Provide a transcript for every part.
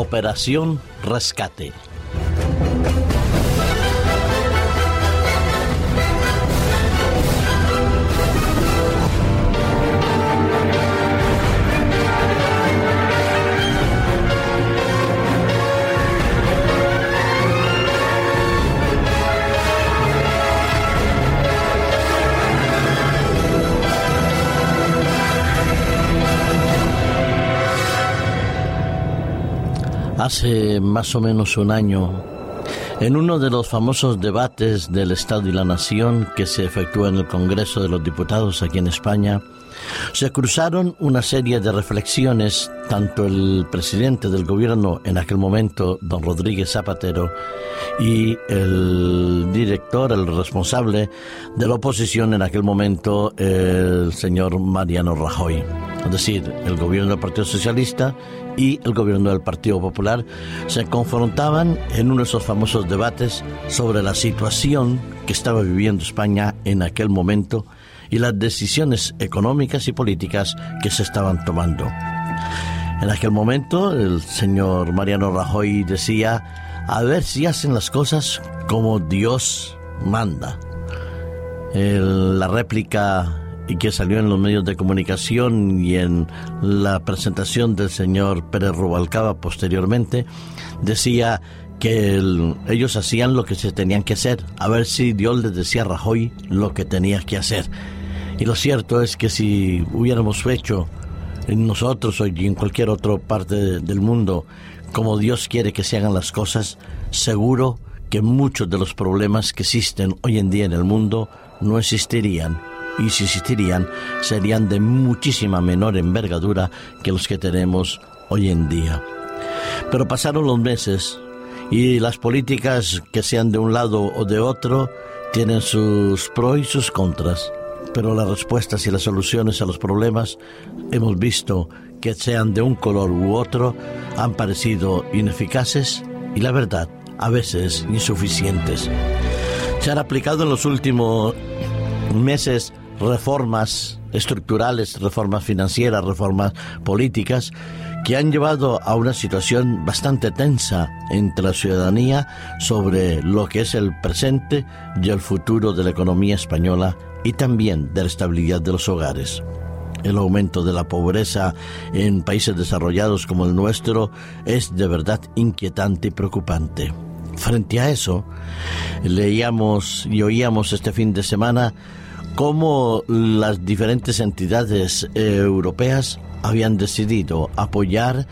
Operación Rescate. Hace más o menos un año, en uno de los famosos debates del Estado y la Nación que se efectúa en el Congreso de los Diputados aquí en España, se cruzaron una serie de reflexiones, tanto el presidente del gobierno en aquel momento, don Rodríguez Zapatero, y el director, el responsable de la oposición en aquel momento, el señor Mariano Rajoy. Es decir, el gobierno del Partido Socialista y el gobierno del Partido Popular se confrontaban en uno de esos famosos debates sobre la situación que estaba viviendo España en aquel momento y las decisiones económicas y políticas que se estaban tomando. En aquel momento el señor Mariano Rajoy decía, a ver si hacen las cosas como Dios manda. la réplica y que salió en los medios de comunicación y en la presentación del señor Pérez Rubalcaba posteriormente, decía que ellos hacían lo que se tenían que hacer, a ver si Dios les decía a Rajoy lo que tenía que hacer. Y lo cierto es que si hubiéramos hecho en nosotros o en cualquier otra parte del mundo como Dios quiere que se hagan las cosas, seguro que muchos de los problemas que existen hoy en día en el mundo no existirían y si existirían serían de muchísima menor envergadura que los que tenemos hoy en día. Pero pasaron los meses y las políticas que sean de un lado o de otro tienen sus pros y sus contras. Pero las respuestas y las soluciones a los problemas hemos visto que sean de un color u otro han parecido ineficaces y la verdad a veces insuficientes. Se han aplicado en los últimos meses reformas estructurales, reformas financieras, reformas políticas, que han llevado a una situación bastante tensa entre la ciudadanía sobre lo que es el presente y el futuro de la economía española y también de la estabilidad de los hogares. El aumento de la pobreza en países desarrollados como el nuestro es de verdad inquietante y preocupante. Frente a eso, leíamos y oíamos este fin de semana cómo las diferentes entidades eh, europeas habían decidido apoyar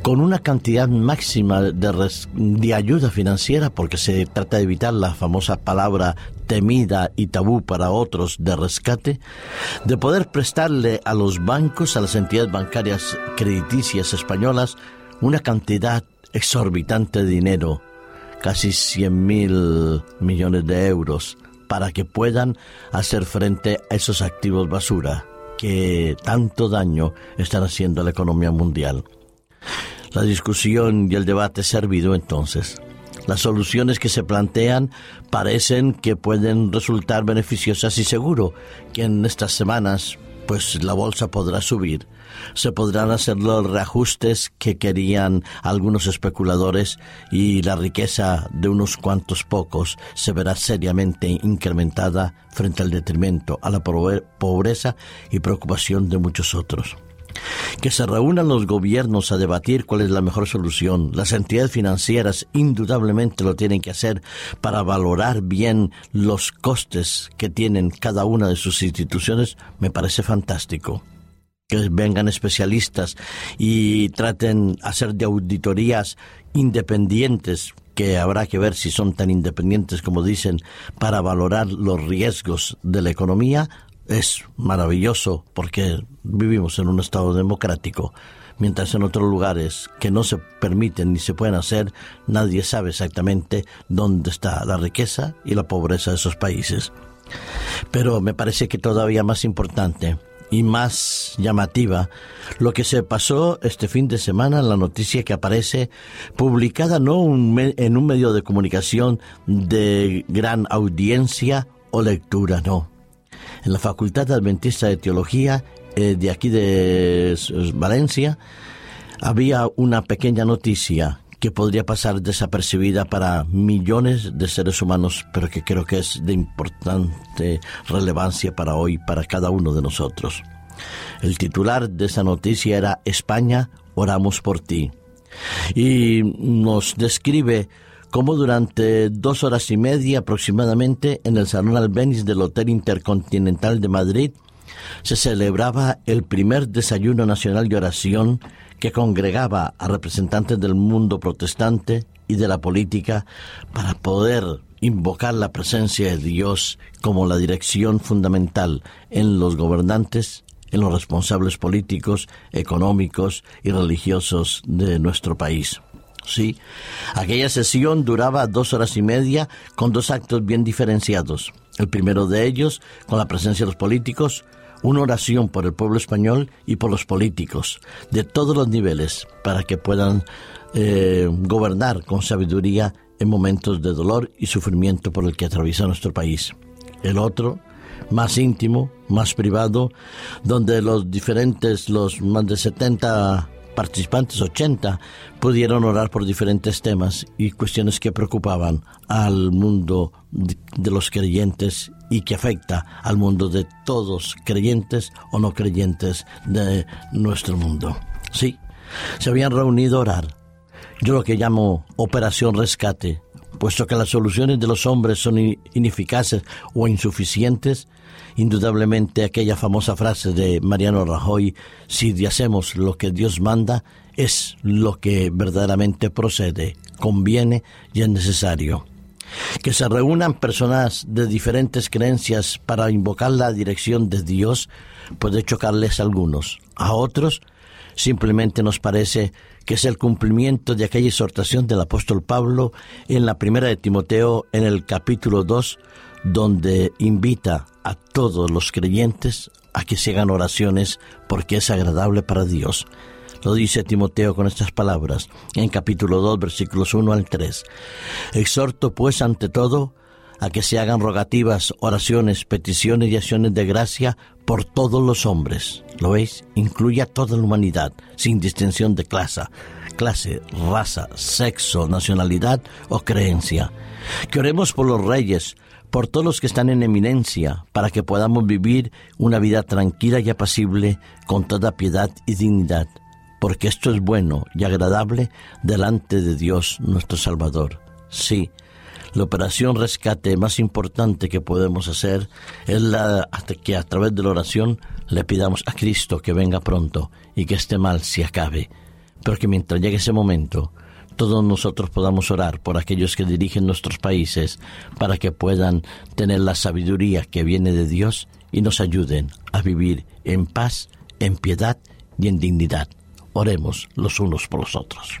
con una cantidad máxima de, de, ayuda financiera, porque se trata de evitar la famosa palabra temida y tabú para otros de rescate, de poder prestarle a los bancos, a las entidades bancarias crediticias españolas, una cantidad exorbitante de dinero, casi 100 mil millones de euros, para que puedan hacer frente a esos activos basura que tanto daño están haciendo a la economía mundial. La discusión y el debate servido entonces. Las soluciones que se plantean parecen que pueden resultar beneficiosas y seguro que en estas semanas pues la bolsa podrá subir se podrán hacer los reajustes que querían algunos especuladores y la riqueza de unos cuantos pocos se verá seriamente incrementada frente al detrimento, a la pobreza y preocupación de muchos otros. Que se reúnan los gobiernos a debatir cuál es la mejor solución. Las entidades financieras indudablemente lo tienen que hacer para valorar bien los costes que tienen cada una de sus instituciones. Me parece fantástico que vengan especialistas y traten hacer de auditorías independientes que habrá que ver si son tan independientes como dicen para valorar los riesgos de la economía es maravilloso porque vivimos en un estado democrático mientras en otros lugares que no se permiten ni se pueden hacer, nadie sabe exactamente dónde está la riqueza y la pobreza de esos países. Pero me parece que todavía más importante y más llamativa lo que se pasó este fin de semana, la noticia que aparece publicada no en un medio de comunicación de gran audiencia o lectura, no. En la Facultad Adventista de Teología eh, de aquí de Valencia había una pequeña noticia que podría pasar desapercibida para millones de seres humanos, pero que creo que es de importante relevancia para hoy, para cada uno de nosotros. El titular de esa noticia era España, oramos por ti. Y nos describe cómo durante dos horas y media aproximadamente en el Salón Albéniz del Hotel Intercontinental de Madrid se celebraba el primer desayuno nacional de oración que congregaba a representantes del mundo protestante y de la política para poder invocar la presencia de Dios como la dirección fundamental en los gobernantes, en los responsables políticos, económicos y religiosos de nuestro país. Sí, aquella sesión duraba dos horas y media con dos actos bien diferenciados. El primero de ellos, con la presencia de los políticos, una oración por el pueblo español y por los políticos de todos los niveles para que puedan eh, gobernar con sabiduría en momentos de dolor y sufrimiento por el que atraviesa nuestro país. El otro, más íntimo, más privado, donde los diferentes, los más de 70 participantes, 80, pudieron orar por diferentes temas y cuestiones que preocupaban al mundo de los creyentes y que afecta al mundo de todos creyentes o no creyentes de nuestro mundo. Sí, se habían reunido a orar. Yo lo que llamo operación rescate, puesto que las soluciones de los hombres son ineficaces o insuficientes, indudablemente aquella famosa frase de Mariano Rajoy, si hacemos lo que Dios manda, es lo que verdaderamente procede, conviene y es necesario. Que se reúnan personas de diferentes creencias para invocar la dirección de Dios puede chocarles a algunos, a otros simplemente nos parece que es el cumplimiento de aquella exhortación del apóstol Pablo en la primera de Timoteo en el capítulo 2 donde invita a todos los creyentes a que se hagan oraciones porque es agradable para Dios. Lo dice Timoteo con estas palabras en capítulo 2 versículos 1 al 3. Exhorto pues ante todo a que se hagan rogativas, oraciones, peticiones y acciones de gracia por todos los hombres. ¿Lo veis? Incluye a toda la humanidad, sin distinción de clase, clase, raza, sexo, nacionalidad o creencia. Que oremos por los reyes, por todos los que están en eminencia, para que podamos vivir una vida tranquila y apacible con toda piedad y dignidad, porque esto es bueno y agradable delante de Dios nuestro Salvador. Sí, la operación rescate más importante que podemos hacer es la que a través de la oración le pidamos a Cristo que venga pronto y que este mal se acabe, pero que mientras llegue ese momento todos nosotros podamos orar por aquellos que dirigen nuestros países para que puedan tener la sabiduría que viene de Dios y nos ayuden a vivir en paz, en piedad y en dignidad. Oremos los unos por los otros.